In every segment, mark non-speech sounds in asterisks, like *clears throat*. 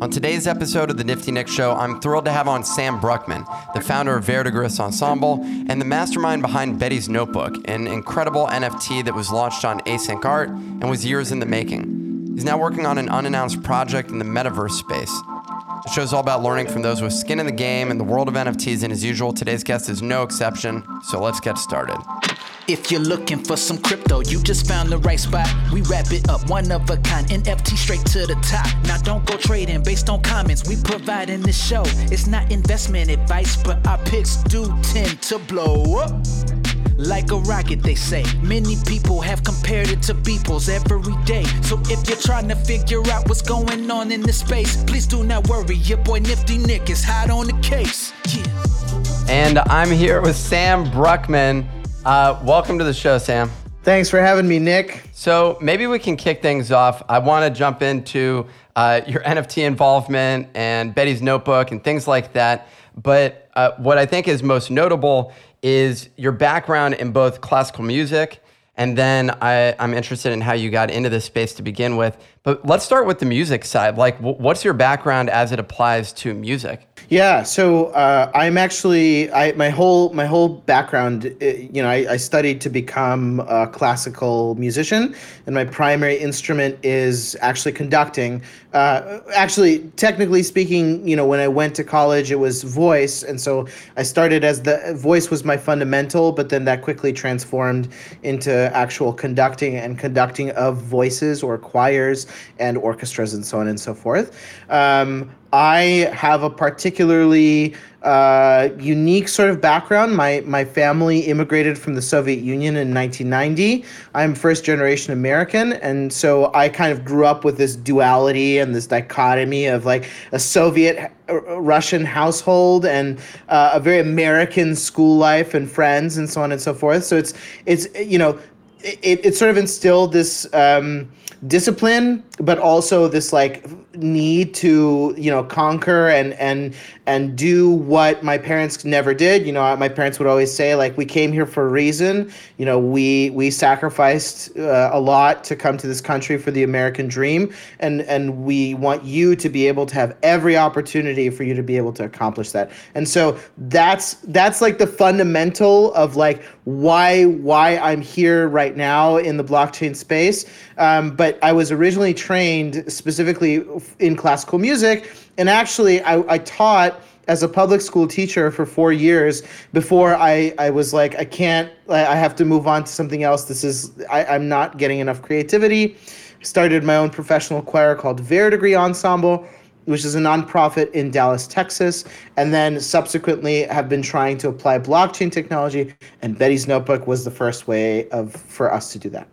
On today's episode of the Nifty Nick Show, I'm thrilled to have on Sam Brukhman, the founder of Verdigris Ensemble and the mastermind behind Betty's Notebook, an incredible NFT that was launched on Async Art and was years in the making. He's now working on an unannounced project in the metaverse space. The show's all about learning from those with skin in the game and the world of NFTs, and as usual, today's guest is no exception, so let's get started. If you're looking for some crypto, you just found the right spot. We wrap it up, one of a kind, NFT straight to the top. Now don't go trading based on comments we provide in this show. It's not investment advice, but our picks do tend to blow up. Like a rocket, they say. Many people have compared it to Beeple's every day. So if you're trying to figure out what's going on in this space, please do not worry. Your boy Nifty Nick is hot on the case. Yeah. And I'm here with Sam Brukhman. Uh, welcome to the show, Sam. Thanks for having me, Nick. So maybe we can kick things off. I want to jump into uh, your *laughs* NFT involvement and Betty's Notebook and things like that. But uh, what I think is most notable is your background in both classical music and then I, am interested in how you got into this space to begin with. But let's start with the music side. Like, what's your background as it applies to music? Yeah, so uh, I'm actually I my whole my whole background. Uh, you know, I, I, studied to become a classical musician, and my primary instrument is actually conducting. Uh, actually, technically speaking, you know, when I went to college, it was voice, and so I started as the voice was my fundamental, but then that quickly transformed into actual conducting and conducting of voices or choirs and orchestras and so on and so forth. Um, I have a particularly uh, unique sort of background. My my family immigrated from the Soviet Union in 1990. I'm first generation American, and so I kind of grew up with this duality and this dichotomy of like a Soviet uh, Russian household and uh, a very American school life and friends and so on and so forth. So it's it's you know it, it sort of instilled this um, discipline but also this like need to you know conquer and and and do what my parents never did. You know my parents would always say like we came here for a reason. You know we we sacrificed uh, a lot to come to this country for the american dream and and we want you to be able to have every opportunity for you to be able to accomplish that. And so that's that's like the fundamental of like why why i'm here right now in the blockchain space um, but i was originally trained specifically in classical music. And actually, I, I taught as a public school teacher for four years before I, I was like, I can't, I have to move on to something else. This is, I, I'm not getting enough creativity. Started my own professional choir called Verdigris Ensemble, which is a nonprofit in Dallas, Texas, and then subsequently have been trying to apply blockchain technology. And Betty's Notebook was the first way of for us to do that.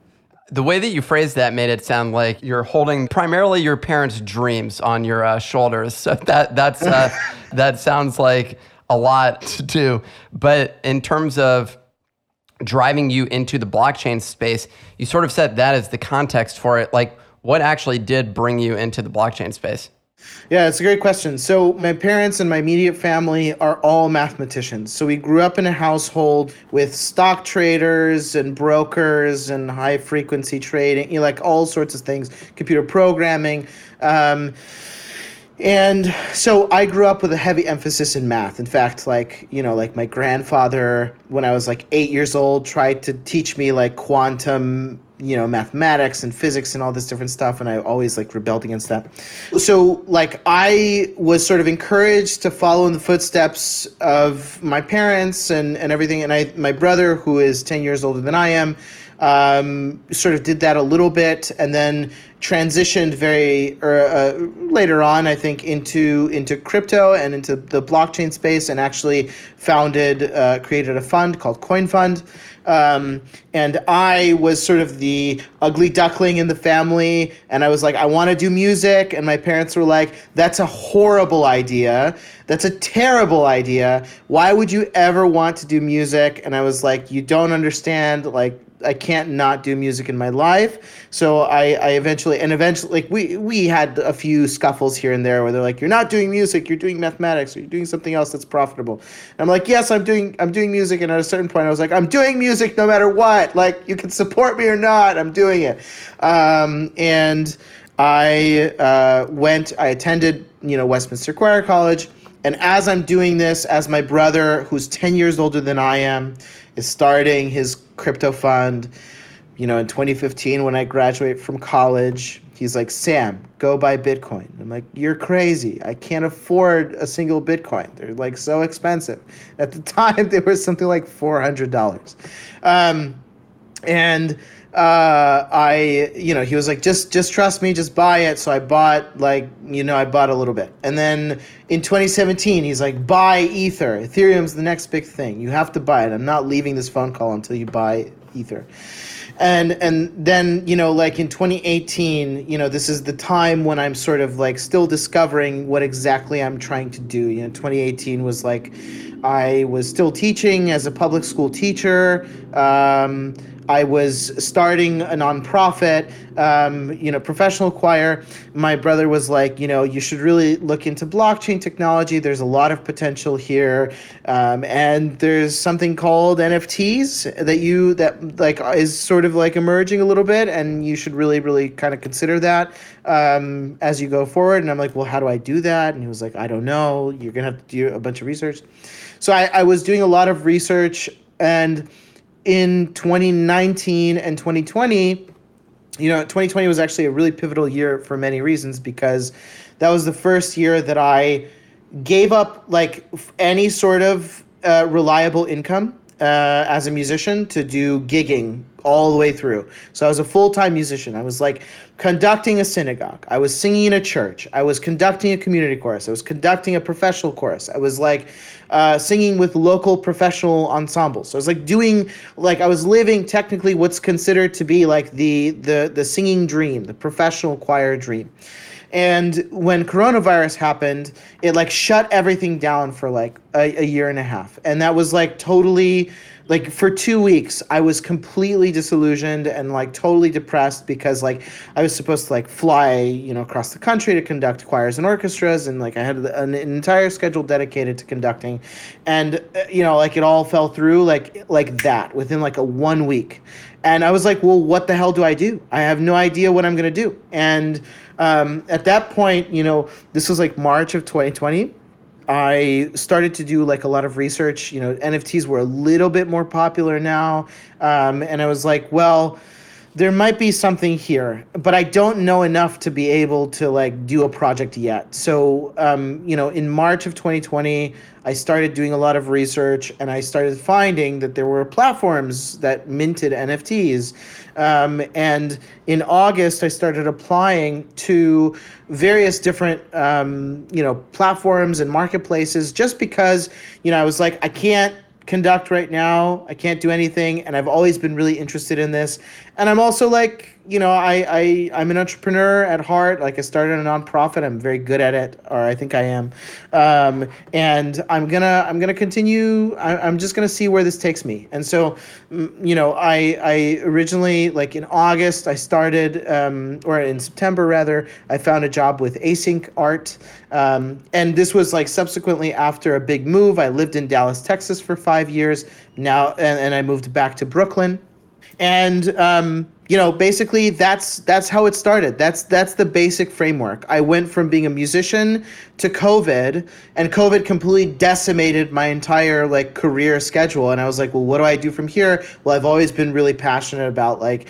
The way that you phrased that made it sound like you're holding primarily your parents' dreams on your uh, shoulders. *laughs* So that that's uh, *laughs* that sounds like a lot to do. But in terms of driving you into the blockchain space, you sort of set that as the context for it. Like, what actually did bring you into the blockchain space? Yeah, it's a great question. So, my parents and my immediate family are all mathematicians. So, we grew up in a household with stock traders and brokers and high frequency trading, you know, like all sorts of things, computer programming. Um, and so I grew up with a heavy emphasis in math. In fact, like, you know, like my grandfather, when I was like eight years old, tried to teach me like quantum you know mathematics and physics and all this different stuff and i always like rebelled against that so like i was sort of encouraged to follow in the footsteps of my parents and and everything and i my brother who is 10 years older than i am um, sort of did that a little bit and then transitioned very er, uh, later on i think into into crypto and into the blockchain space and actually founded uh, created a fund called CoinFund um, and I was sort of the ugly duckling in the family. And I was like, I want to do music. And my parents were like, that's a horrible idea. That's a terrible idea. Why would you ever want to do music? And I was like, you don't understand. Like, I can't not do music in my life. So I, I eventually and eventually like we we had a few scuffles here and there where they're like, You're not doing music, you're doing mathematics, or you're doing something else that's profitable. And I'm like, Yes, I'm doing I'm doing music and at a certain point I was like, I'm doing music no matter what. Like you can support me or not, I'm doing it. Um, and I uh, went, I attended, you know, Westminster Choir College. And as I'm doing this, as my brother, who's 10 years older than I am, is starting his crypto fund, you know, in 2015 when I graduate from college, he's like, Sam, go buy Bitcoin. I'm like, you're crazy. I can't afford a single Bitcoin. They're like so expensive. At the *laughs* time, they were something like $400. Um, and uh, I, you know, he was like, just, just trust me, just buy it. So I bought like, you know, I bought a little bit. And then in 2017, he's like, buy Ether. Ethereum's the next big thing. You have to buy it. I'm not leaving this phone call until you buy Ether. And, and then, you know, like in 2018, you know, this is the time when I'm sort of like still discovering what exactly I'm trying to do. You know, 2018 was like, I was still teaching as a public school teacher. Um, I was starting a nonprofit, um, you know, professional choir. My brother was like, you know, you should really look into blockchain technology. There's a lot of potential here, um, and there's something called NFTs that you that like is sort of like emerging a little bit, and you should really, really kind of consider that um, as you go forward. And I'm like, well, how do I do that? And he was like, I don't know. You're gonna have to do a bunch of research. So I, I was doing a lot of research and in 2019 and 2020, you know, 2020 was actually a really pivotal year for many reasons because that was the first year that I gave up like any sort of uh, reliable income uh, as a musician to do gigging all the way through. So I was a full time musician. I was like conducting a synagogue. I was singing in a church. I was conducting a community chorus. I was conducting a professional chorus. I was like uh, singing with local professional ensembles. So I was like doing like I was living technically what's considered to be like the the the singing dream, the professional choir dream. And when coronavirus happened, it like shut everything down for like a, a year and a half. And that was like totally like for two weeks i was completely disillusioned and like totally depressed because like i was supposed to like fly you know across the country to conduct choirs and orchestras and like i had an entire schedule dedicated to conducting. And uh, you know like it all fell through like like that within like a one week. And i was like well what the hell do i do? I have no idea what i'm going to do. And um, at that point you know this was like march of 2020 I started to do like a lot of research. You know, NFTs were a little bit more popular now. Um, and I was like, well, there might be something here, but I don't know enough to be able to like do a project yet. So, um, you know, in March of 2020, I started doing a lot of research and I started finding that there were platforms that minted NFTs. Um, and in August, I started applying to various different, um, you know, platforms and marketplaces just because, you know, I was like, I can't conduct right now. I can't do anything, and I've always been really interested in this. And I'm also like, you know, I, I I'm an entrepreneur at heart. Like I started a nonprofit. I'm very good at it, or I think I am. Um, and I'm gonna I'm gonna continue. I, am just gonna see where this takes me. And so, you know, I I originally like in August I started, um, or in September rather, I found a job with Async Art. Um, and this was like subsequently after a big move. I lived in Dallas, Texas for five years now, and, and I moved back to Brooklyn and um, you know basically that's that's how it started. That's that's the basic framework. I went from being a musician to covid and covid completely decimated my entire like career schedule. And i was like well what do i do from here? Well i've always been really passionate about like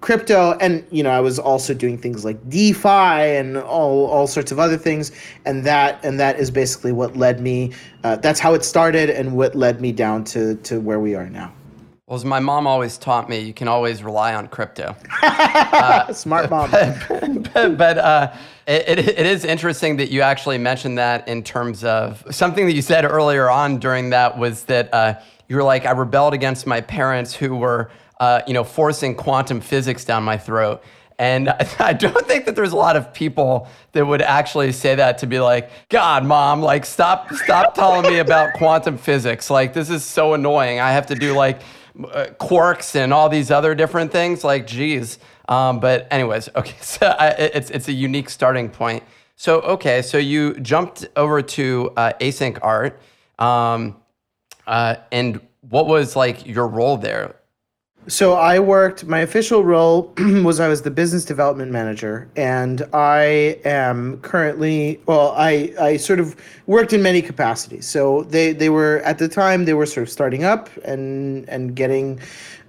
crypto. And you know i was also doing things like defi and all all sorts of other things. And that and that is basically what led me uh, that's how it started and what led me down to to where we are now well, as my mom always taught me, you can always rely on crypto. *laughs* uh, Smart mom. *laughs* But, but, but uh, it, it is interesting that you actually mentioned that in terms of something that you said earlier on during that was that uh, you were like, I rebelled against my parents who were, uh, you know, forcing quantum physics down my throat. And *laughs* I don't think that there's a lot of people that would actually say that to be like, God, mom, like stop, stop telling me about quantum physics. Like this is so annoying. I have to do like uh, quarks and all these other different things. Like, geez. Um, but anyways, *laughs* okay. So I, it's it's a unique starting point. So okay, so you jumped over to uh, async art, um, uh, and what was like your role there? So I worked. My official role *clears throat* was I was the business development manager, and I am currently. Well, I I sort of worked in many capacities. So they they were at the time they were sort of starting up and and getting,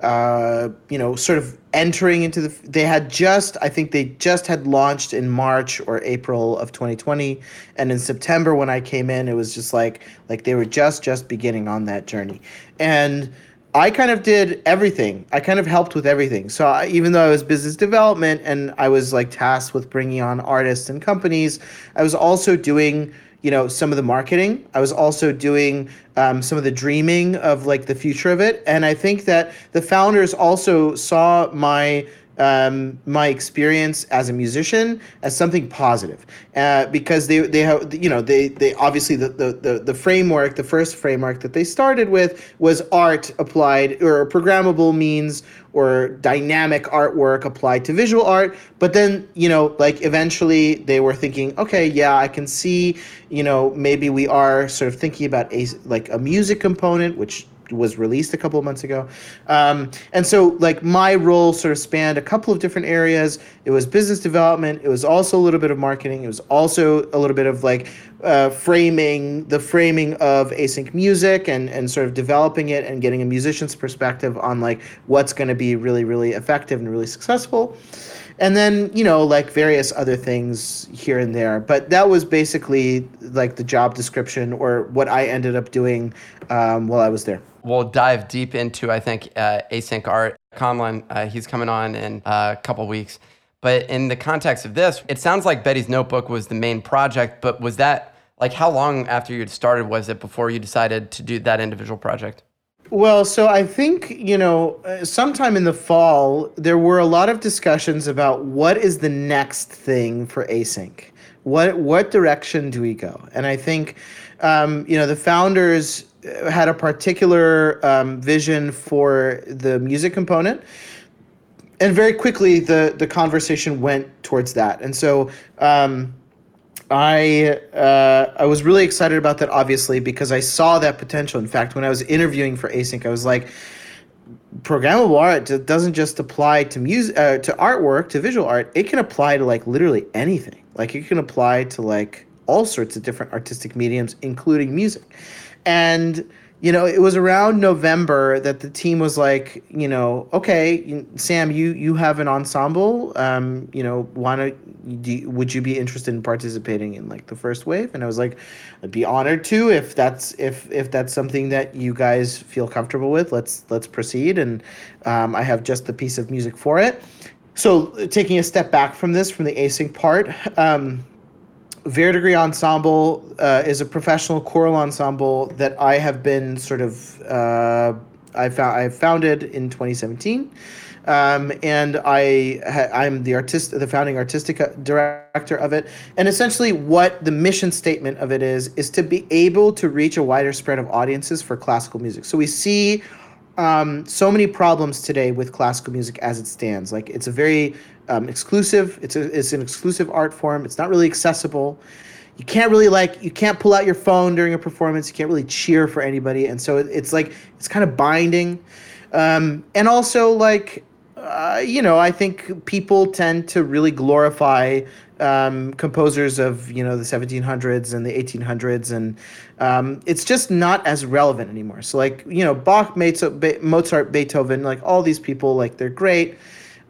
uh, you know, sort of entering into the. They had just I think they just had launched in March or April of 2020, and in September when I came in, it was just like like they were just just beginning on that journey, and I kind of did everything. I kind of helped with everything. So I, even though I was business development and I was like tasked with bringing on artists and companies, I was also doing you know some of the marketing. I was also doing um, some of the dreaming of like the future of it. And I think that the founders also saw my um, my experience as a musician as something positive. Uh, because they they have you know they they obviously the, the the the framework the first framework that they started with was art applied or programmable means or dynamic artwork applied to visual art. But then you know like eventually they were thinking okay yeah i can see you know maybe we are sort of thinking about a like a music component which was released a couple of months ago. Um, and so, like, my role sort of spanned a couple of different areas. It was business development. It was also a little bit of marketing. It was also a little bit of like uh, framing the framing of async music and and sort of developing it and getting a musician's perspective on like what's going to be really really effective and really successful and then you know like various other things here and there. But that was basically like the job description or what i ended up doing um, while i was there. We'll dive deep into i think uh, async art. Conlan uh, he's coming on in uh, a couple weeks. But in the context of this it sounds like betty's notebook was the main project but was that like how long after you'd started was it before you decided to do that individual project well, so I think, you know, uh, sometime in the fall, there were a lot of discussions about what is the next thing for async. What what direction do we go? And I think, um, you know, the founders uh, had a particular um, vision for the music component, and very quickly the the conversation went towards that. And so, um, I uh, I was really excited about that, obviously, because I saw that potential. In fact, when I was interviewing for Async, I was like, programmable art doesn't just apply to music, uh, to artwork, to visual art. It can apply to like literally anything. Like it can apply to like all sorts of different artistic mediums, including music. And you know, it was around November that the team was like, you know, okay, Sam, you you have an ensemble. Um, you know, wanna would you be interested in participating in like the first wave? And I was like, I'd be honored to if that's if if that's something that you guys feel comfortable with. Let's let's proceed. And um, I have just the piece of music for it. So taking a step back from this, from the async part. Um, Verdigris Ensemble uh, is a professional choral ensemble that I have been sort of uh, I found I founded in 2017, um, and I ha- I'm the artist the founding artistic director of it. And essentially, what the mission statement of it is is to be able to reach a wider spread of audiences for classical music. So we see um, so many problems today with classical music as it stands. Like it's a very um, exclusive. It's a it's an exclusive art form. It's not really accessible. You can't really like you can't pull out your phone during a performance. You can't really cheer for anybody, and so it, it's like it's kind of binding. Um, and also like uh, you know, I think people tend to really glorify um, composers of you know the 1700s and the 1800s, and um, it's just not as relevant anymore. So like you know Bach, Mozart, Beethoven, like all these people, like they're great.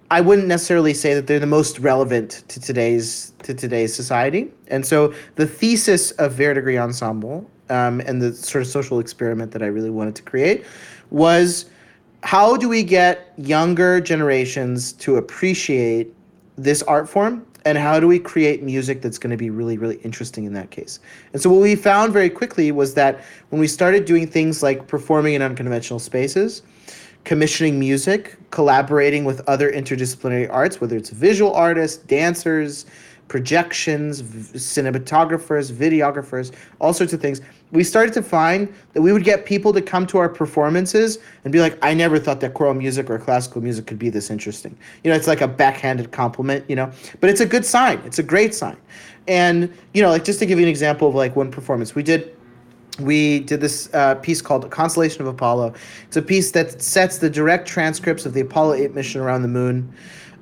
I wouldn't necessarily say that they're the most relevant to today's to today's society. And so the thesis of Verdigris Ensemble um, and the sort of social experiment that I really wanted to create was how do we get younger generations to appreciate this art form and how do we create music that's going to be really really interesting in that case? And so what we found very quickly was that when we started doing things like performing in unconventional spaces commissioning music, collaborating with other interdisciplinary arts, whether it's visual artists, dancers, projections, v- cinematographers, videographers, all sorts of things. We started to find that we would get people to come to our performances and be like, I never thought that choral music or classical music could be this interesting. You know, it's like a backhanded compliment, you know, but it's a good sign. It's a great sign. And, you know, like just to give you an example of like one performance, we did we did this uh, piece called Consolation of Apollo. It's a piece that sets the direct transcripts of the Apollo 8 mission around the moon.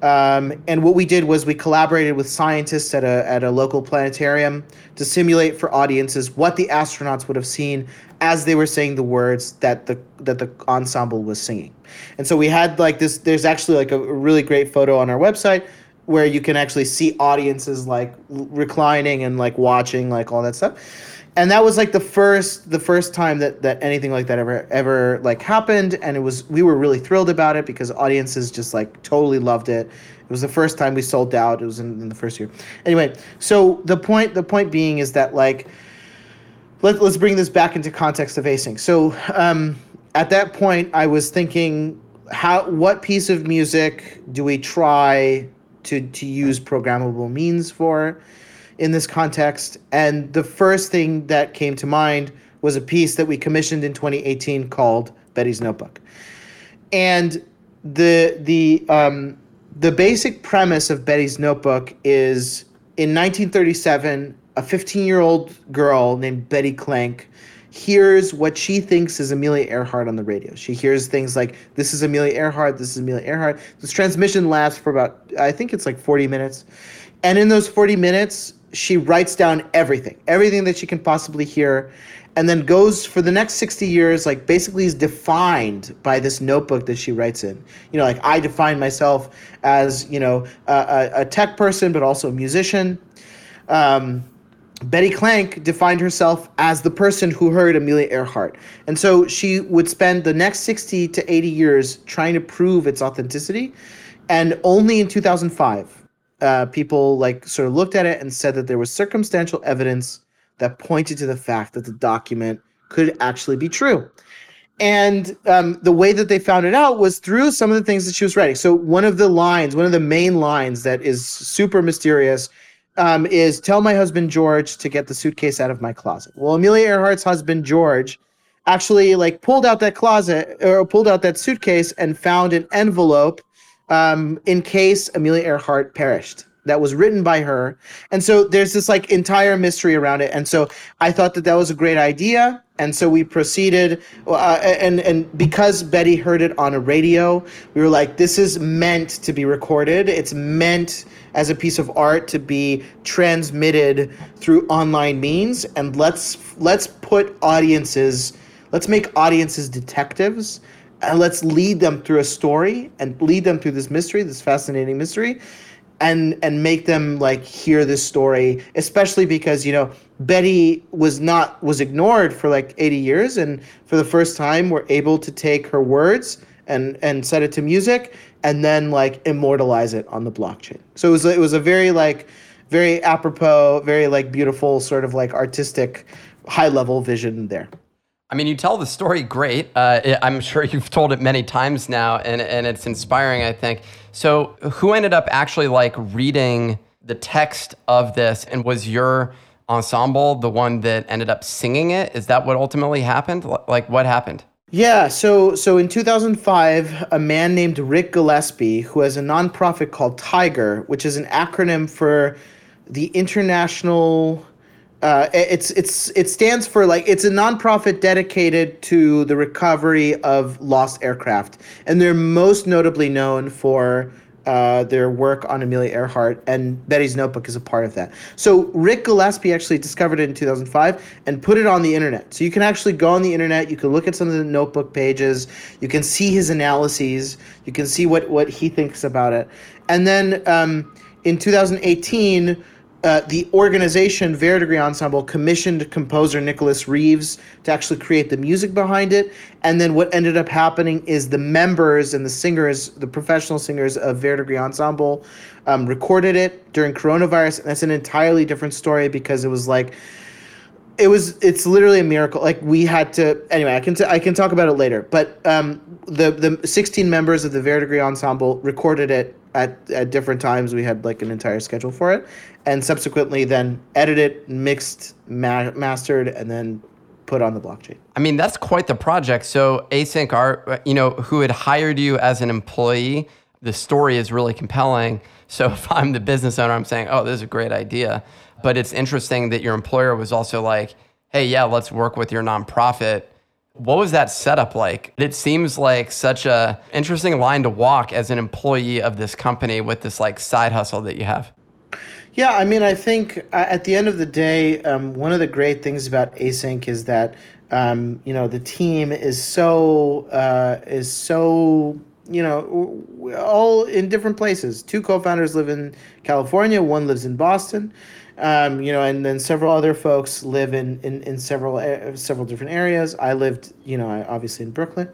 Um, and what we did was we collaborated with scientists at a, at a local planetarium to simulate for audiences what the astronauts would have seen as they were saying the words that the that the ensemble was singing. And so we had like this. There's actually like a really great photo on our website where you can actually see audiences like reclining and like watching like all that stuff and that was like the first the first time that that anything like that ever ever like happened. And it was we were really thrilled about it because audiences just like totally loved it. It was the first time we sold out. It was in, in the first year. Anyway so the point the point being is that like let, let's bring this back into context of async. So um, at that point i was thinking how what piece of music do we try to to use programmable means for in this context. And the first thing that came to mind was a piece that we commissioned in 2018 called Betty's Notebook. And the the um, the basic premise of Betty's Notebook is in 1937, a 15 year old girl named Betty Klenck hears what she thinks is Amelia Earhart on the radio. She hears things like, This is Amelia Earhart, this is Amelia Earhart. This transmission lasts for about, I think it's like 40 minutes. And in those 40 minutes, she writes down everything, everything that she can possibly hear, and then goes for the next 60 years, like basically is defined by this notebook that she writes in. You know, like I define myself as, you know, a, a tech person, but also a musician. Um, Betty Klenck defined herself as the person who heard Amelia Earhart. And so she would spend the next 60 to 80 years trying to prove its authenticity. And only in 2005, uh, people like sort of looked at it and said that there was circumstantial evidence that pointed to the fact that the document could actually be true. And um, the way that they found it out was through some of the things that she was writing. So one of the lines, one of the main lines that is super mysterious, um, is "Tell my husband George to get the suitcase out of my closet." Well, Amelia Earhart's husband George actually like pulled out that closet or pulled out that suitcase and found an envelope um, in case Amelia Earhart perished. That was written by her, and so there's this like entire mystery around it. And so I thought that that was a great idea, and so we proceeded. Uh, and and because Betty heard it on a radio, we were like, this is meant to be recorded. It's meant as a piece of art to be transmitted through online means, and let's let's put audiences, let's make audiences detectives and let's lead them through a story and lead them through this mystery, this fascinating mystery, and and make them like hear this story, especially because you know Betty was not was ignored for like 80 years, and for the first time we're able to take her words and and set it to music and then like immortalize it on the blockchain. So it was it was a very like very apropos, very like beautiful sort of like artistic high level vision there. I mean, you tell the story great. Uh, I'm sure you've told it many times now, and, and it's inspiring, I think. So, who ended up actually like reading the text of this, and was your ensemble the one that ended up singing it? Is that what ultimately happened? Like, what happened? Yeah, so so in 2005, a man named Ric Gillespie, who has a nonprofit called TIGHAR, which is an acronym for the International uh, it's it's it stands for like it's a nonprofit dedicated to the recovery of lost aircraft, and they're most notably known for uh, their work on Amelia Earhart, and Betty's Notebook is a part of that. So Ric Gillespie actually discovered it in 2005 and put it on the internet. So you can actually go on the internet, you can look at some of the notebook pages, you can see his analyses, you can see what what he thinks about it, and then um, in 2018 uh, the organization Verdigris Ensemble commissioned composer Nicholas Reeves to actually create the music behind it. And then what ended up happening is the members and the singers, the professional singers of Verdigris Ensemble, um, recorded it during coronavirus. And that's an entirely different story because it was like, it was it's literally a miracle like we had to anyway i can t- i can talk about it later but um the the 16 members of the verdigris ensemble recorded it at, at different times we had like an entire schedule for it. And subsequently then edited mixed ma- mastered and then put on the blockchain. I mean that's quite the project. So async art uh, you know who had hired you as an employee the story is really compelling. So *laughs* if i'm the business owner i'm saying oh this is a great idea. But it's interesting that your employer was also like hey, yeah, let's work with your nonprofit. What was that setup like? It seems like such a interesting line to walk as an employee of this company with this like side hustle that you have. Yeah, I mean, I think uh, at the end of the day, um, one of the great things about Async is that um, you know the team is so uh, is so you know all in different places. Two co-founders live in California. One lives in Boston. Um, you know, and then several other folks live in in, in several uh, several different areas. I lived, you know, obviously in Brooklyn,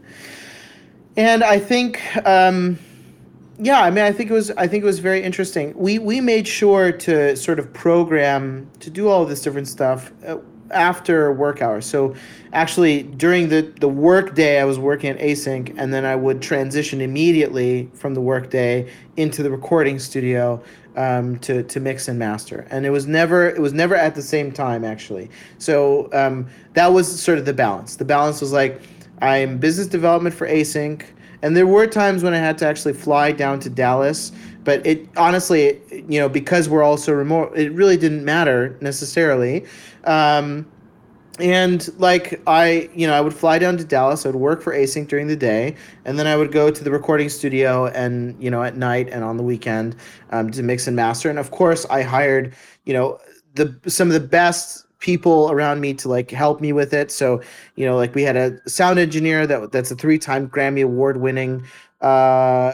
and I think. Um, yeah, I mean, I think it was. I think it was very interesting. We we made sure to sort of program to do all this different stuff uh, after work hours. So, actually, during the the work day, I was working at Async, and then I would transition immediately from the work day into the recording studio um, to to mix and master. And it was never it was never at the same time actually. So um, that was sort of the balance. The balance was like I'm business development for Async and there were times when I had to actually fly down to Dallas, but it honestly, you know, because we're all so remote, it really didn't matter necessarily. Um, and like I, you know, I would fly down to Dallas. I would work for Async during the day, and then I would go to the recording studio and you know at night and on the weekend um, to mix and master. And of course, I hired you know the some of the best people around me to like help me with it. So, you know, like we had a sound engineer that that's a three-time Grammy award winning uh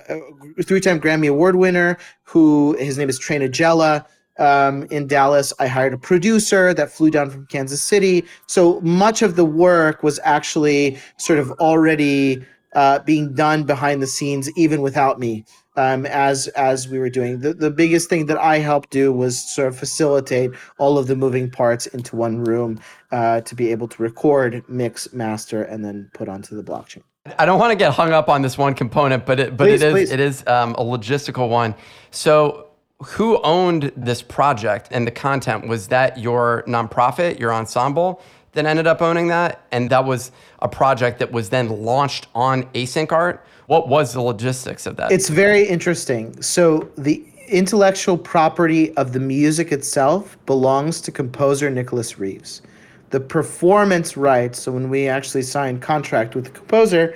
three-time Grammy award winner who his name is Trey Nagella. Um, in Dallas, I hired a producer that flew down from Kansas City. So much of the work was actually sort of already uh, being done behind the scenes, even without me um, as as we were doing. The the biggest thing that I helped do was sort of facilitate all of the moving parts into one room uh, to be able to record, mix, master, and then put onto the blockchain. I don't want to get hung up on this one component, but it, but please, it is please. it is um, a logistical one. So. Who owned this project and the content? Was that your nonprofit, your ensemble? that ended up owning that. And that was a project that was then launched on Async Art. What was the logistics of that? It's very interesting. So the intellectual property of the music itself belongs to composer Nicholas Reeves. The performance rights, so when we actually signed contract with the composer,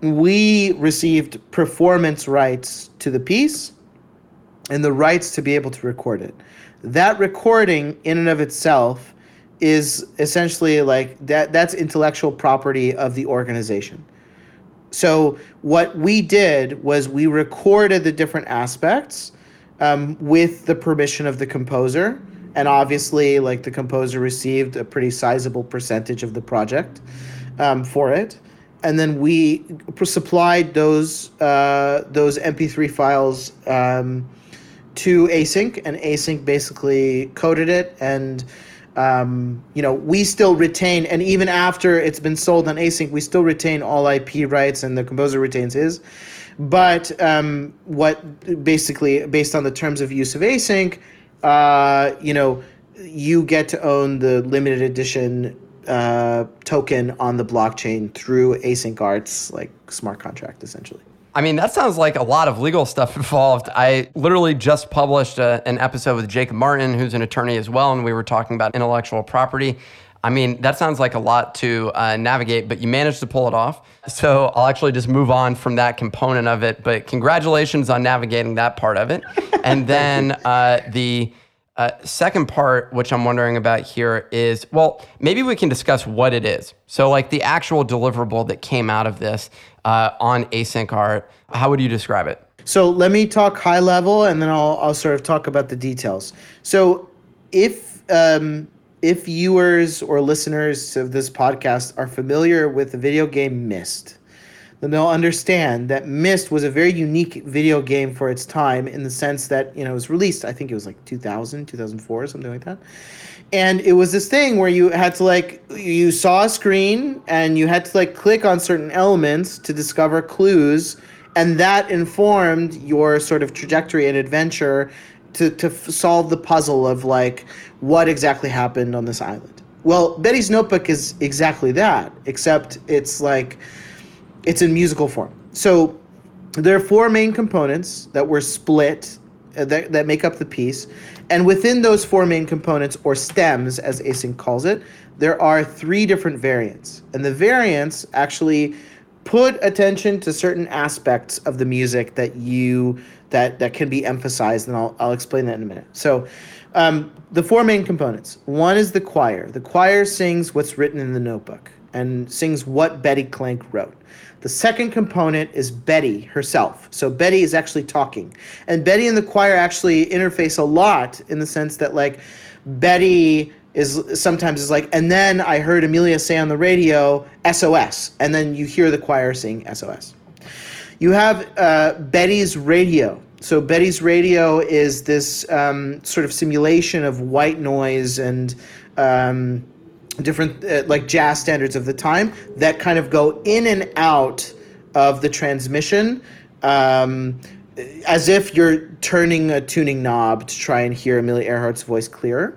we received performance rights to the piece and the rights to be able to record it. That recording in and of itself is essentially like that that's intellectual property of the organization. So what we did was we recorded the different aspects um, with the permission of the composer, and obviously, like the composer received a pretty sizable percentage of the project um, for it, and then we supplied those uh, those MP3 files um, to Async, and Async basically coded it and um, you know, we still retain, and even after it's been sold on Async, we still retain all IP rights, and the composer retains his. But um, what basically, based on the terms of use of Async, uh, you know, you get to own the limited edition uh, token on the blockchain through Async Arts, like smart contract, essentially. I mean, that sounds like a lot of legal stuff *laughs* involved. I literally just published a, an episode with Jacob Martin, who's an attorney as well, and we were talking about intellectual property. I mean, that sounds like a lot to uh, navigate, but you managed to pull it off. So I'll actually just move on from that component of it. But congratulations on navigating that part of it. *laughs* And then uh, the uh, second part, which I'm wondering about here, is well, maybe we can discuss what it is. So, like the actual deliverable that came out of this uh, on Async Art, how would you describe it? So, let me talk high level, and then I'll I'll sort of talk about the details. So, if um, if viewers or listeners of this podcast are familiar with the video game Myst, then they'll understand that Myst was a very unique video game for its time in the sense that, you know, it was released, I think it was like 2000, 2004, something like that. And it was this thing where you had to like, you saw a screen and you had to like click on certain elements to discover clues. And that informed your sort of trajectory and adventure to, to f- solve the puzzle of like what exactly happened on this island. Well, Betty's Notebook is exactly that, except it's like, it's in musical form. So there are four main components that were split uh, that, that make up the piece. And within those four main components, or stems, as Async calls it, there are three different variants. And the variants actually put attention to certain aspects of the music that you that that can be emphasized and I'll, I'll explain that in a minute so um, the four main components one is the choir the choir sings what's written in the notebook and sings what betty klenck wrote the second component is betty herself so betty is actually talking and betty and the choir actually interface a lot in the sense that like betty is sometimes is like, and then I heard Amelia say on the radio SOS, and then you hear the choir sing SOS. You have uh, Betty's radio. So Betty's radio is this um, sort of simulation of white noise and um, different uh, like jazz standards of the time that kind of go in and out of the transmission. Um, as if you're turning a tuning knob to try and hear Amelia Earhart's voice clearer.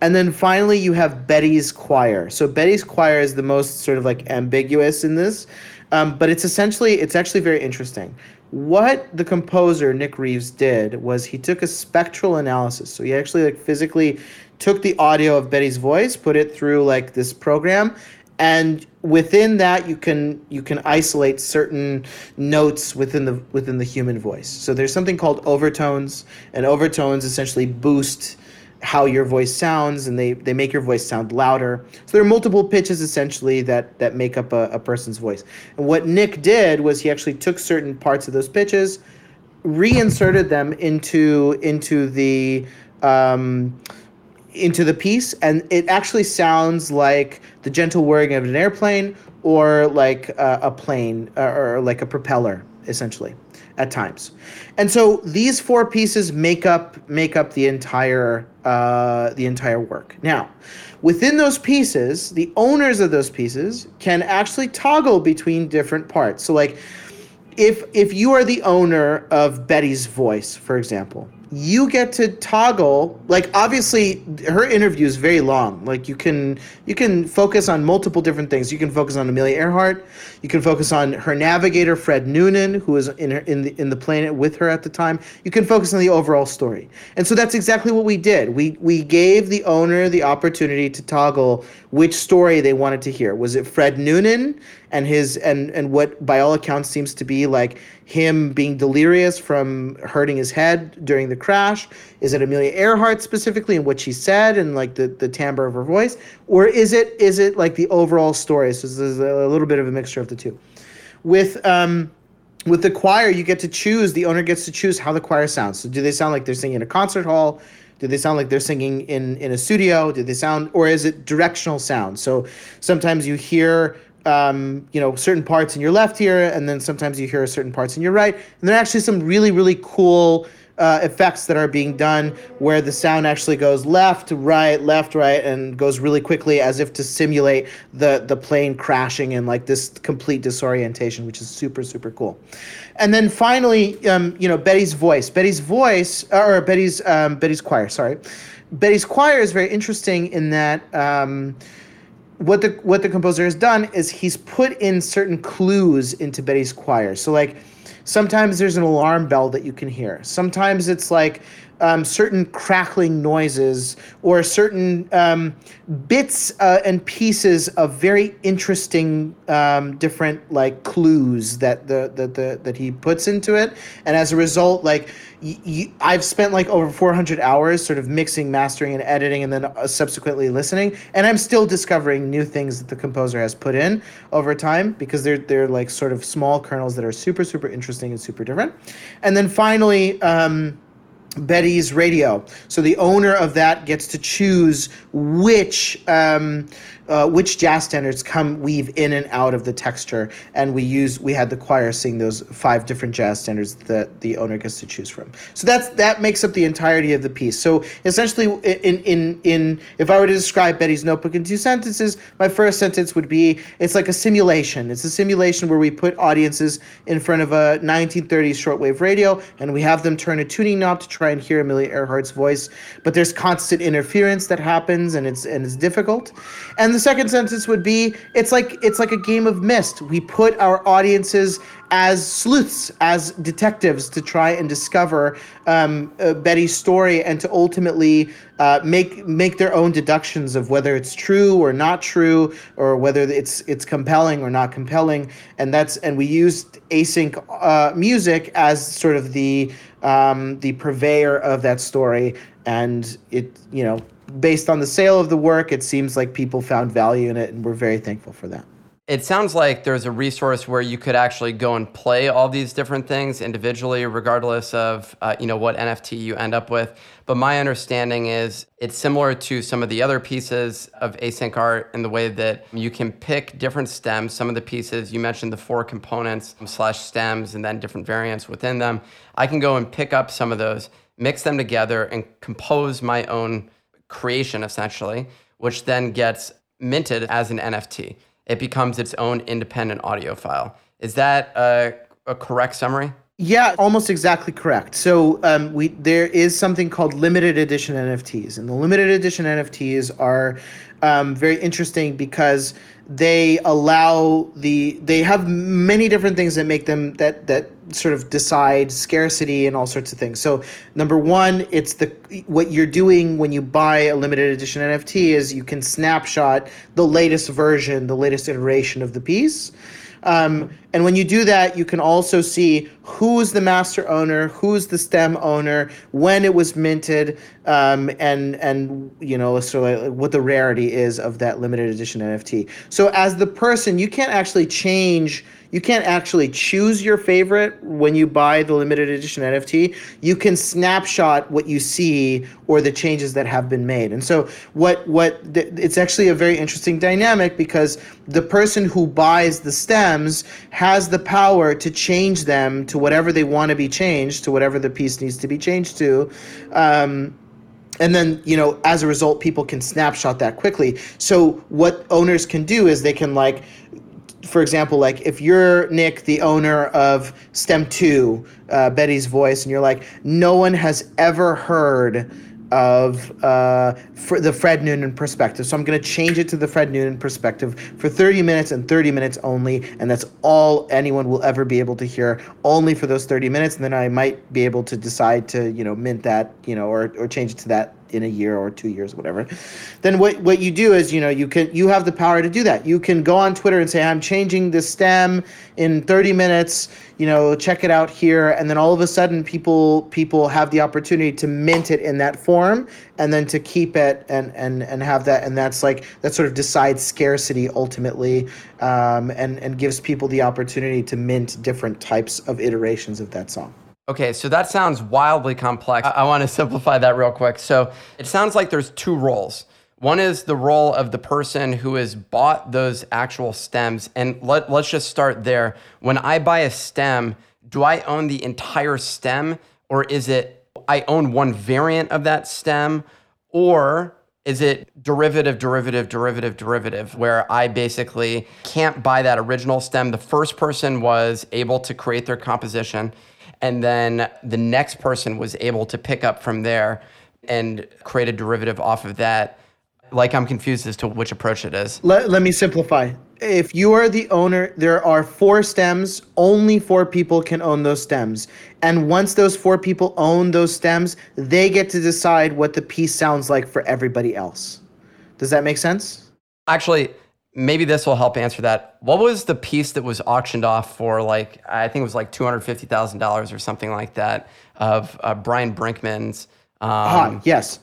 And then finally, you have Betty's choir. So Betty's choir is the most sort of like ambiguous in this, um, but it's essentially it's actually very interesting. What the composer Nick Reeves did was he took a spectral analysis. So he actually like physically took the audio of Betty's voice, put it through like this program, and within that you can you can isolate certain notes within the within the human voice. So there's something called overtones, and overtones essentially boost how your voice sounds and they, they make your voice sound louder. So there are multiple pitches essentially that, that make up a, a person's voice. And what Nick did was he actually took certain parts of those pitches, reinserted them into into the um, into the piece, and it actually sounds like the gentle whirring of an airplane or like a, a plane or, or like a propeller, essentially at times. And so these four pieces make up make up the entire uh, the entire work. Now, within those pieces, the owners of those pieces can actually toggle between different parts. So like if if you are the owner of Betty's voice, for example, you get to toggle like obviously her interview is very long. Like you can you can focus on multiple different things. You can focus on amelia earhart. You can focus on her navigator fred noonan who was in her in the in the planet with her at the time. You can focus on the overall story. And so that's exactly what we did. We we gave the owner the opportunity to toggle which story they wanted to hear was it fred noonan and his and and what by all accounts seems to be like him being delirious from hurting his head during the crash? Is it Amelia Earhart specifically and what she said and like the, the timbre of her voice? Or is it is it like the overall story? So there's a little bit of a mixture of the two. With um with the choir, you get to choose, the owner gets to choose how the choir sounds. So do they sound like they're singing in a concert hall? Do they sound like they're singing in, in a studio? Do they sound, or is it directional sound? So sometimes you hear um, you know, certain parts in your left ear, and then sometimes you hear certain parts in your right. And there are actually some really, really cool uh, effects that are being done where the sound actually goes left, right, left, right, and goes really quickly as if to simulate the the plane crashing and like this complete disorientation, which is super, super cool. And then finally, um, you know, Betty's voice. Betty's voice, or Betty's um, Betty's choir. Sorry, Betty's choir is very interesting in that. Um, what the what the composer has done is he's put in certain clues into Betty's choir. So like sometimes there's an alarm bell that you can hear. Sometimes it's like um, certain crackling noises or certain um, bits uh, and pieces of very interesting um, different like clues that the, the, the that he puts into it and as a result like I've spent like over 400 hours sort of mixing mastering and editing and then uh, subsequently listening and I'm still discovering new things that the composer has put in over time because they're they're like sort of small kernels that are super super interesting and super different and then finally um, Betty's radio. So the owner of that gets to choose which um, uh, which jazz standards come weave in and out of the texture, and we use we had the choir sing those five different jazz standards that the owner gets to choose from. So that's that makes up the entirety of the piece. So essentially, in in in if I were to describe Betty's Notebook in two sentences, my first sentence would be it's like a simulation. It's a simulation where we put audiences in front of a 1930s shortwave radio, and we have them turn a tuning knob to try and hear Amelia Earhart's voice, but there's constant interference that happens, and it's and it's difficult, and the second sentence would be it's like it's like a game of Myst. We put our audiences as sleuths, as detectives, to try and discover um, uh, Betty's story and to ultimately uh, make make their own deductions of whether it's true or not true, or whether it's it's compelling or not compelling. And that's and we used async uh, music as sort of the um, the purveyor of that story, and it you know based on the sale of the work, it seems like people found value in it, and we're very thankful for that. It sounds like there's a resource where you could actually go and play all these different things individually, regardless of uh, you know what NFT you end up with. But my understanding is it's similar to some of the other pieces of async art in the way that you can pick different stems. Some of the pieces you mentioned the four components slash stems and then different variants within them. I can go and pick up some of those, mix them together, and compose my own creation essentially, which then gets minted as an NFT it becomes its own independent audio file. Is that a, a correct summary? Yeah, almost exactly correct. So um, we there is something called limited edition NFTs, and the limited edition NFTs are um, very interesting because they allow the they have many different things that make them that that sort of decide scarcity and all sorts of things. So number one, it's the what you're doing when you buy a limited edition NFT is you can snapshot the latest version, the latest iteration of the piece. Um, and when you do that, you can also see who's the master owner, who's the stem owner, when it was minted, um, and and you know sort of what the rarity is of that limited edition NFT. So as the person, you can't actually change you can't actually choose your favorite when you buy the limited edition NFT. You can snapshot what you see or the changes that have been made. And so what what it's actually a very interesting dynamic because the person who buys the stems has the power to change them to whatever they want to be changed to whatever the piece needs to be changed to. Um, and then you know as a result people can snapshot that quickly so what owners can do is they can like for example, like if you're Nick, the owner of STEM 2, uh, Betty's Voice, and you're like, no one has ever heard of uh, the Fred Noonan perspective. So I'm going to change it to the Fred Noonan perspective for 30 minutes and 30 minutes only, and that's all anyone will ever be able to hear, only for those 30 minutes. And then I might be able to decide to, you know, mint that, you know, or or change it to that in a year or two years, whatever, then what what you do is you know you can you have the power to do that. You can go on Twitter and say I'm changing the stem in 30 minutes. You know, check it out here, and then all of a sudden people people have the opportunity to mint it in that form, and then to keep it and and and have that, and that's like that sort of decides scarcity ultimately, um, and and gives people the opportunity to mint different types of iterations of that song. Okay, so that sounds wildly complex. I, I want to *laughs* simplify that real quick. So it sounds like there's two roles. One is the role of the person who has bought those actual stems. And let, let's just start there. When I buy a stem, do I own the entire stem or is it I own one variant of that stem or is it derivative, derivative, derivative, derivative, where I basically can't buy that original stem? The first person was able to create their composition and then the next person was able to pick up from there and create a derivative off of that. Like I'm confused as to which approach it is. Let, let me simplify. If you are the owner, there are four stems. Only four people can own those stems. And once those four people own those stems, they get to decide what the piece sounds like for everybody else. Does that make sense? Actually, maybe this will help answer that. What was the piece that was auctioned off for like I think it was like two hundred fifty thousand dollars or something like that of uh, Bryan Brinkman's um, ah, yes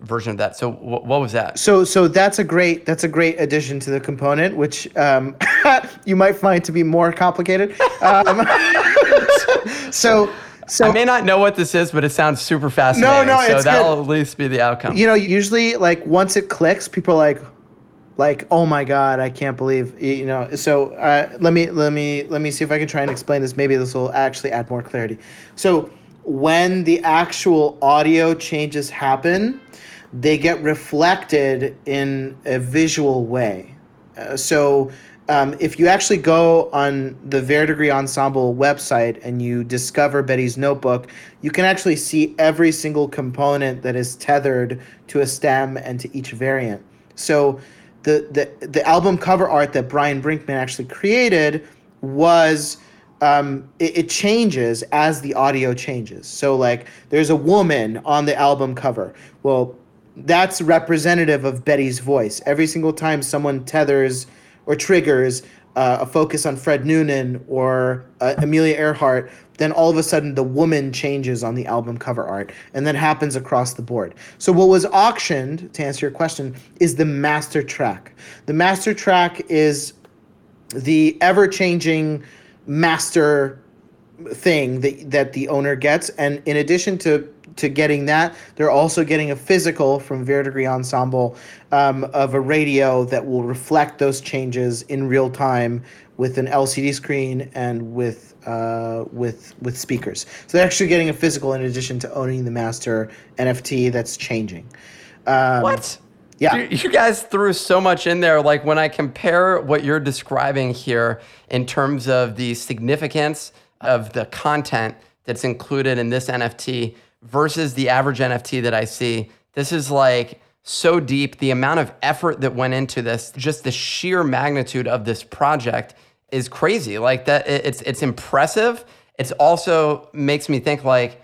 version of that. So w- what was that? So so that's a great that's a great addition to the component, which um, *laughs* you might find to be more complicated. Um, *laughs* so. So, I may not know what this is, but it sounds super fascinating. No, no, so that'll good. at least be the outcome. You know, usually like once it clicks, people are like, like oh my god i can't believe you know so uh, let me let me let me see if i can try and explain this. Maybe this will actually add more clarity. So when the actual audio changes happen they get reflected in a visual way. Uh, so um, if you actually go on the Verdigris Ensemble website and you discover Betty's notebook, you can actually see every single component that is tethered to a stem and to each variant. So the the the album cover art that Bryan Brinkman actually created was um, it, it, changes as the audio changes. So like there's a woman on the album cover. Well, that's representative of Betty's voice. Every single time someone tethers or triggers uh, a focus on Fred Noonan or uh, Amelia Earhart, then all of a sudden the woman changes on the album cover art, and that happens across the board. So what was auctioned, to answer your question, is the master track. The master track is the ever-changing master thing that that the owner gets, and in addition to to getting that, they're also getting a physical from Verdigris Ensemble um, of a radio that will reflect those changes in real time with an LCD screen and with uh, with with speakers. So they're actually getting a physical in addition to owning the master NFT that's changing. Um, what? Yeah. You, you, guys threw so much in there. Like when I compare what you're describing here in terms of the significance of the content that's included in this NFT versus the average NFT that I see. This is like so deep. The amount of effort that went into this, just the sheer magnitude of this project is crazy. Like that it's it's impressive. It's also makes me think like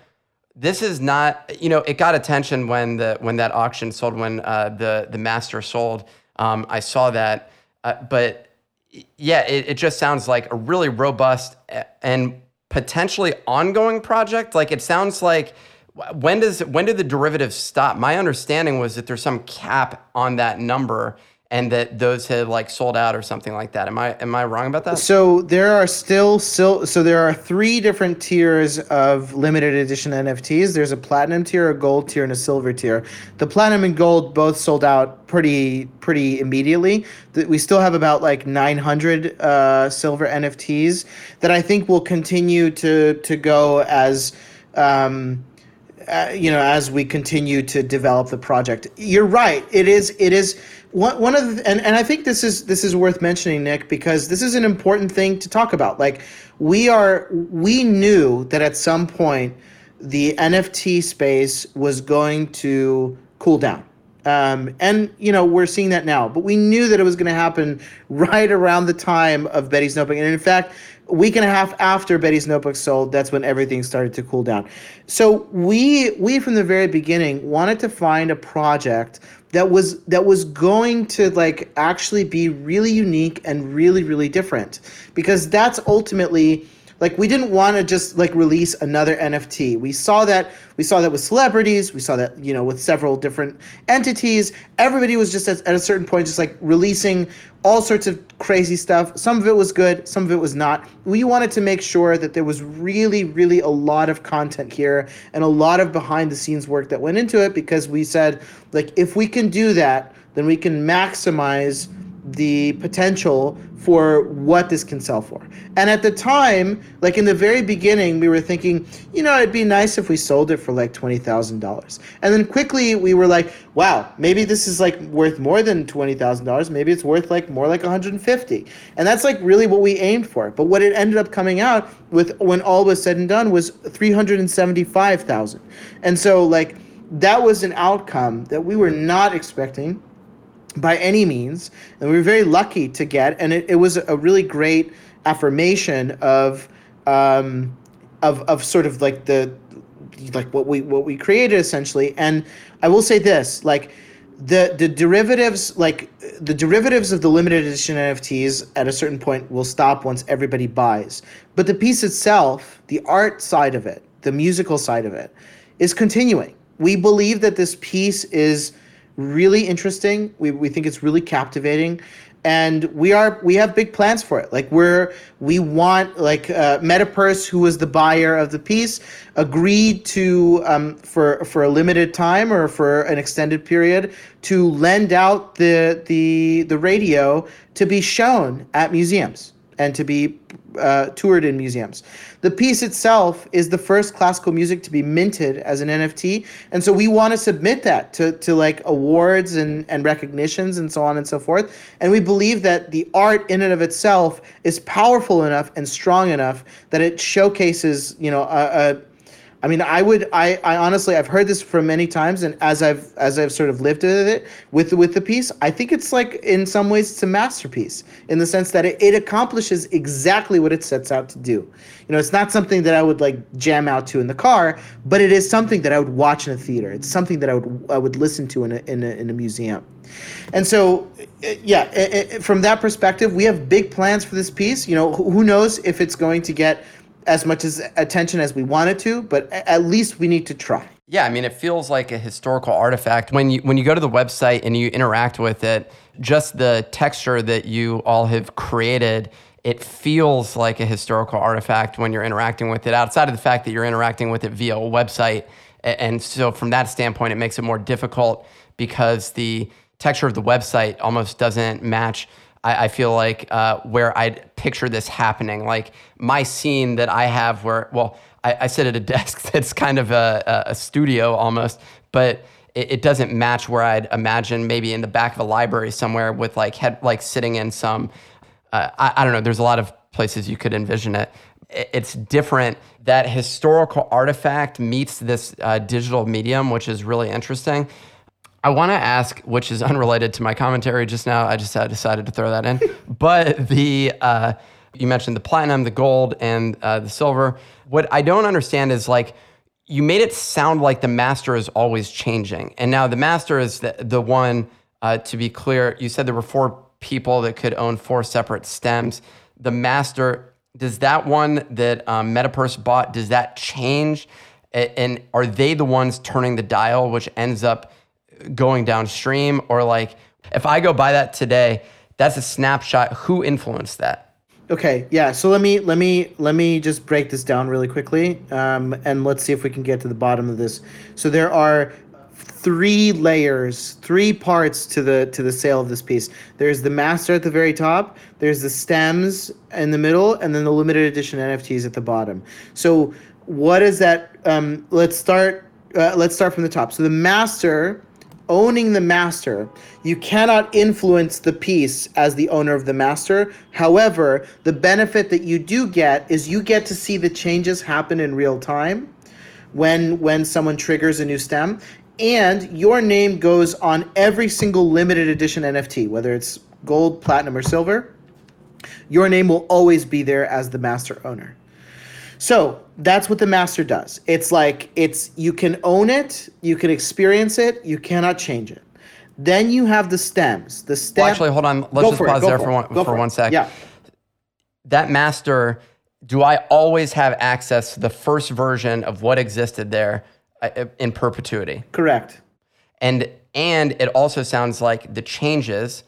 this is not you know it got attention when the when that auction sold when uh, the the master sold. Um, I saw that, uh, but yeah, it, it just sounds like a really robust and potentially ongoing project. Like it sounds like when does when did the derivatives stop? My understanding was that there's some cap on that number and that those had like sold out or something like that. Am I am I wrong about that? So there are still still so there are three different tiers of limited edition NFTs. There's a platinum tier, a gold tier, and a silver tier. The platinum and gold both sold out pretty pretty immediately. We still have about like 900 uh, silver NFTs that I think will continue to to go as um, uh, you know, as we continue to develop the project. You're right. It is. It is one, one of the, and, and I think this is this is worth mentioning, Nick, because this is an important thing to talk about. Like we are, we knew that at some point the NFT space was going to cool down. Um, and you know we're seeing that now, but we knew that it was going to happen right around the time of Betty's Notebook, and in fact, a week and a half after Betty's Notebook sold, that's when everything started to cool down. So we we from the very beginning wanted to find a project that was that was going to like actually be really unique and really really different. Because that's ultimately like we didn't want to just like release another nft we saw that we saw that with celebrities we saw that you know with several different entities. Everybody was just at, at a certain point just like releasing all sorts of crazy stuff. Some of it was good some of it was not. We wanted to make sure that there was really really a lot of content here and a lot of behind the scenes work that went into it because we said like if we can do that then we can maximize the potential for what this can sell for. And at the time, like in the very beginning, we were thinking, you know, it'd be nice if we sold it for like $20,000. And then quickly we were like, wow, maybe this is like worth more than $20,000. Maybe it's worth like more like 150. And that's like really what we aimed for. But what it ended up coming out with when all was said and done was 375,000. And so like that was an outcome that we were not expecting by any means, and we were very lucky to get. And it, it was a really great affirmation of um, of of sort of like the like what we what we created essentially. And I will say this, like the the derivatives like the derivatives of the limited edition NFTs at a certain point will stop once everybody buys. But the piece itself, the art side of it, the musical side of it, is continuing. We believe that this piece is really interesting. We, we think it's really captivating. And we are we have big plans for it. Like we're we want like uh, Metapurse, who was the buyer of the piece, agreed to um, for for a limited time or for an extended period to lend out the the the radio to be shown at museums and to be uh, toured in museums. The piece itself is the first classical music to be minted as an NFT, and so we want to submit that to, to like awards and, and recognitions and so on and so forth. And we believe that the art in and of itself is powerful enough and strong enough that it showcases, you know, a, a I mean, I would, I, I honestly, I've heard this from many times, and as I've, as I've sort of lived with it, with with the piece, I think it's like in some ways it's a masterpiece in the sense that it, it accomplishes exactly what it sets out to do. You know, it's not something that I would like jam out to in the car, but it is something that I would watch in a theater. It's something that I would, I would listen to in a, in a, in a museum. And so, eh, yeah, eh, eh, from that perspective, we have big plans for this piece. You know, who knows if it's going to get as much as attention as we wanted to, but at least we need to try. Yeah, I mean, it feels like a historical artifact when you when you go to the website and you interact with it. Just the texture that you all have created, it feels like a historical artifact when you're interacting with it. Outside of the fact that you're interacting with it via a website, and so from that standpoint, it makes it more difficult because the texture of the website almost doesn't match I, I feel like uh, where I'd picture this happening. Like my scene that I have where, well, I, I sit at a *laughs* desk that's kind of a, a studio almost, but it, it, doesn't match where I'd imagine maybe in the back of a library somewhere with like head, like sitting in some, uh, I, I don't know, there's a lot of places you could envision it it's different. That historical artifact meets this uh, digital medium, which is really interesting. I want to ask, which is *laughs* unrelated to my commentary just now. I just decided to throw that in. *laughs* but the uh, you mentioned the platinum, the gold, and uh, the silver. What I don't understand is like you made it sound like the master is always changing, and now the master is the, the one. Uh, to be clear, you said there were four people that could own four separate stems. The master does that one that um, Metapurse bought? Does that change? And are they the ones turning the dial, which ends up going downstream or like if I go buy that today, that's a snapshot. Who influenced that? Okay, yeah. So let me let me let me just break this down really quickly, um, and let's see if we can get to the bottom of this. So there are three layers, three parts to the to the sale of this piece. There's the master at the very top. There's the stems in the middle, and then the limited edition NFTs at the bottom. So what is that? Um, let's start. Uh, let's start from the top. So the master owning the master, you cannot influence the piece as the owner of the master. However, the benefit that you do get is you get to see the changes happen in real time when when someone triggers a new stem and your name goes on every single limited edition NFT, whether it's gold, platinum or silver. Your name will always be there as the master owner. So that's what the master does. It's like it's you can own it, you can experience it, you cannot change it. Then you have the stems. The stem. Well, actually, hold on. Let's just pause there for, for one for, for one sec. Yeah. That master, do I always have access to the first version of what existed there uh, in perpetuity? Correct. And and it also sounds like the changes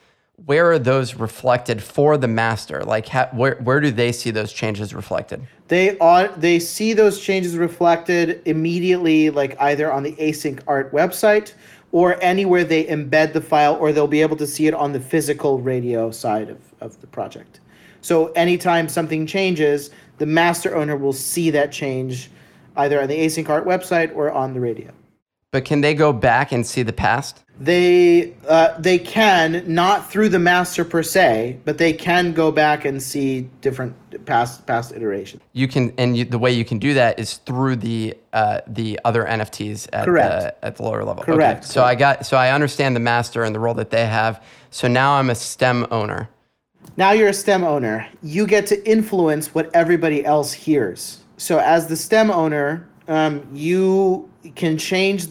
where are those reflected for the master? Like, how, where where do they see those changes reflected? They are they see those changes reflected immediately, like either on the async art website or anywhere they embed the file, or they'll be able to see it on the physical radio side of, of the project. So anytime something changes, the master owner will see that change either on the async art website or on the radio. But can they go back and see the past? They uh, they can not through the master per se, but they can go back and see different past past iterations. You can, and you, the way you can do that is through the uh, the other NFTs at Correct. the at the lower level. Correct. Okay. So I got so I understand the master and the role that they have. So now I'm a STEM owner. Now you're a STEM owner. You get to influence what everybody else hears. So as the STEM owner, um, you can change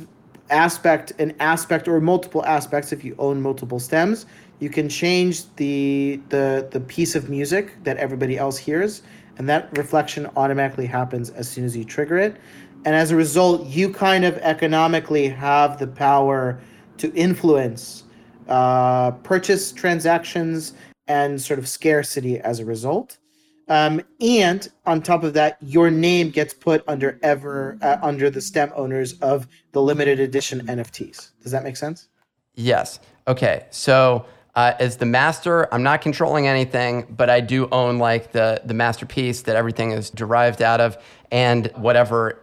aspect an aspect or multiple aspects if you own multiple stems. You can change the the the piece of music that everybody else hears and that reflection automatically happens as soon as you trigger it. And as a result you kind of economically have the power to influence uh, purchase transactions and sort of scarcity as a result um, and on top of that, your name gets put under ever uh, under the stem owners of the limited edition NFTs. Does that make sense? Yes. Okay. So uh, as the master, I'm not controlling anything, but I do own like the the masterpiece that everything is derived out of, and whatever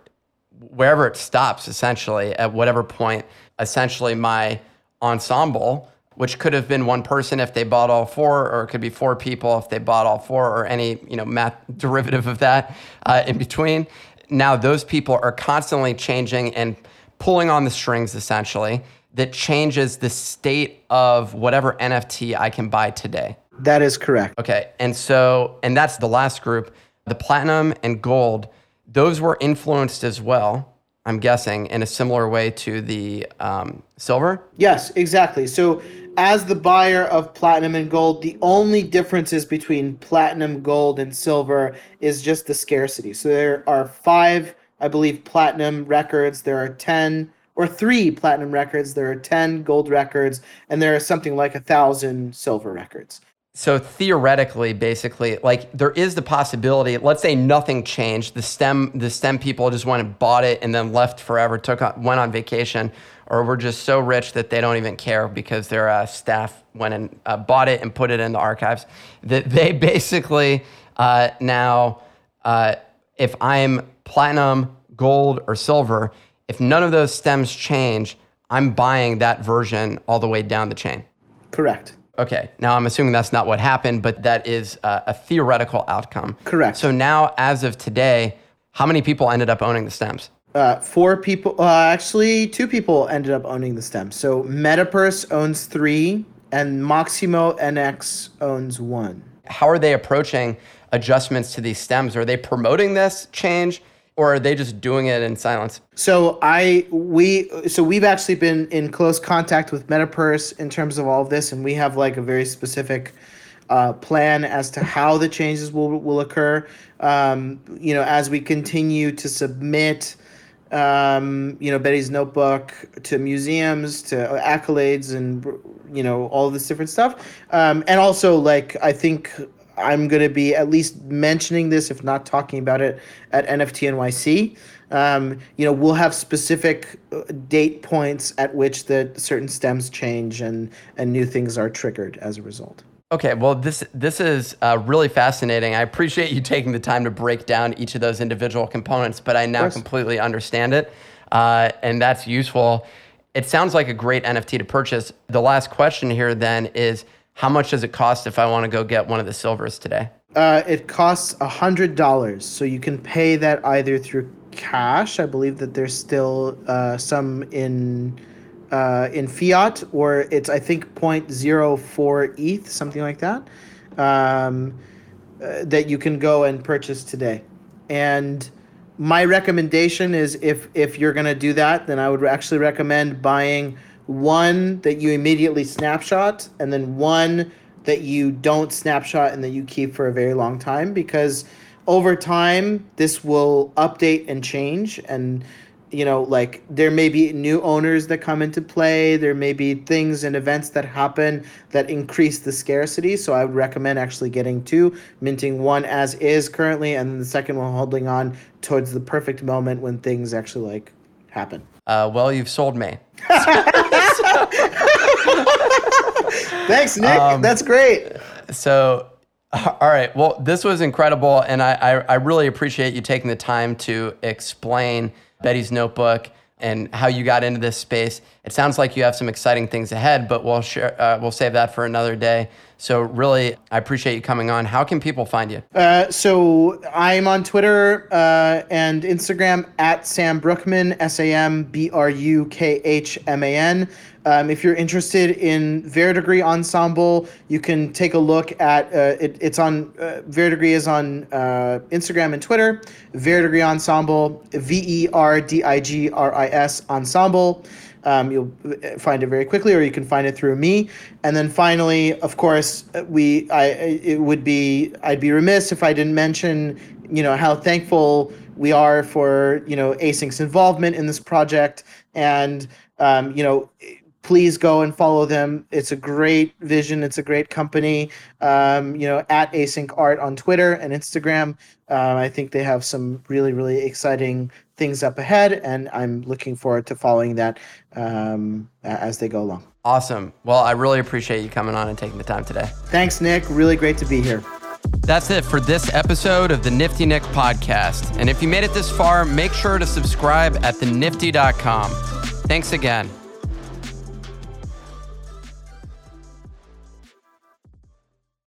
wherever it stops, essentially at whatever point, essentially my ensemble which could have been one person if they bought all four, or it could be four people if they bought all four, or any you know math *laughs* derivative of that uh, in between. now those people are constantly changing and pulling on the strings essentially that changes the state of whatever NFT I can buy today. That is correct. Okay. And so, and that's the last group. The platinum and gold, those were influenced as well, I'm guessing, in a similar way to the um, silver. Yes, exactly. So, as the buyer of platinum and gold, the only differences between platinum, gold, and silver is just the scarcity. So, there are five, I believe, platinum records, there are 10 or three platinum records, there are 10 gold records, and there are something like a thousand silver records. So theoretically, basically, like there is the possibility. Let's say nothing changed. The stem, the stem people just went and bought it and then left forever. Took on, went on vacation, or were just so rich that they don't even care because their uh, staff went and uh, bought it and put it in the archives. That they *laughs* basically uh, now, uh, if I'm platinum, gold, or silver, if none of those stems change, I'm buying that version all the way down the chain. Correct. Okay. Now I'm assuming that's not what happened, but that is uh, a theoretical outcome. Correct. So now, as of today, how many people ended up owning the stems? Uh, four people, uh, actually, two people ended up owning the stems. So Metapurse owns three, and Moximo NX owns one. How are they approaching adjustments to these stems? Are they promoting this change? Or are they just doing it in silence? So I we so we've actually been in close contact with Metapurse in terms of all of this, and we have like a very specific uh, plan as to how the changes will will occur. Um, you know, as we continue to submit. Um, you know Betty's notebook to museums, to accolades, and you know all this different stuff, um, and also like I think I'm going to be at least mentioning this, if not talking about it, at NFT NYC. Um, you know, we'll have specific uh, date points at which the certain stems change and and new things are triggered as a result. Okay, well, this this is uh, really fascinating. I appreciate you taking the time to break down each of those individual components, but I now completely understand it, uh, and that's useful. It sounds like a great NFT to purchase. The last question here then is how much does it cost if I want to go get one of the silvers today? Uh, it costs a hundred dollars, so you can pay that either through cash. I believe that there's still uh, some in uh, in fiat, or it's I think 0.04 ETH, something like that, um, uh, that you can go and purchase today. And my recommendation is if if you're gonna do that, then I would actually recommend buying one that you immediately snapshot, and then one that you don't snapshot and that you keep for a very long time because over time this will update and change and you know like there may be new owners that come into play. There may be things and events that happen that increase the scarcity. So i would recommend actually getting two minting one as is currently and the second one holding on towards the perfect moment when things actually like happen uh, well you've sold me *laughs* Thanks, Nick. Um, That's great. So, *laughs* all right. Well, this was incredible, and I, I, I really appreciate you taking the time to explain Betty's notebook and how you got into this space. It sounds like you have some exciting things ahead, but we'll share, uh, we'll save that for another day. So really, I appreciate you coming on. How can people find you? Uh, so I'm on Twitter uh, and Instagram at Sam Brukhman, S A M B R U K H M A N. Um, if you're interested in Verdigris Ensemble, you can take a look at uh, it, It's on uh, Verdigris is on uh, Instagram and Twitter. Verdigris Ensemble, V E R D I G R I S Ensemble. Um, you'll find it very quickly, or you can find it through me. And then finally, of course, we I it would be I'd be remiss if I didn't mention you know how thankful we are for you know Async's involvement in this project and um, you know please go and follow them. It's a great vision. It's a great company. Um, you know, at Async Art on Twitter and Instagram. Uh, I think they have some really, really exciting things up ahead, and I'm looking forward to following that um, as they go along. Awesome. Well, I really appreciate you coming on and taking the time today. Thanks, Nick. Really great to be here. That's it for this episode of the Nifty Nick podcast. And if you made it this far, make sure to subscribe at thenifty.com. Thanks again.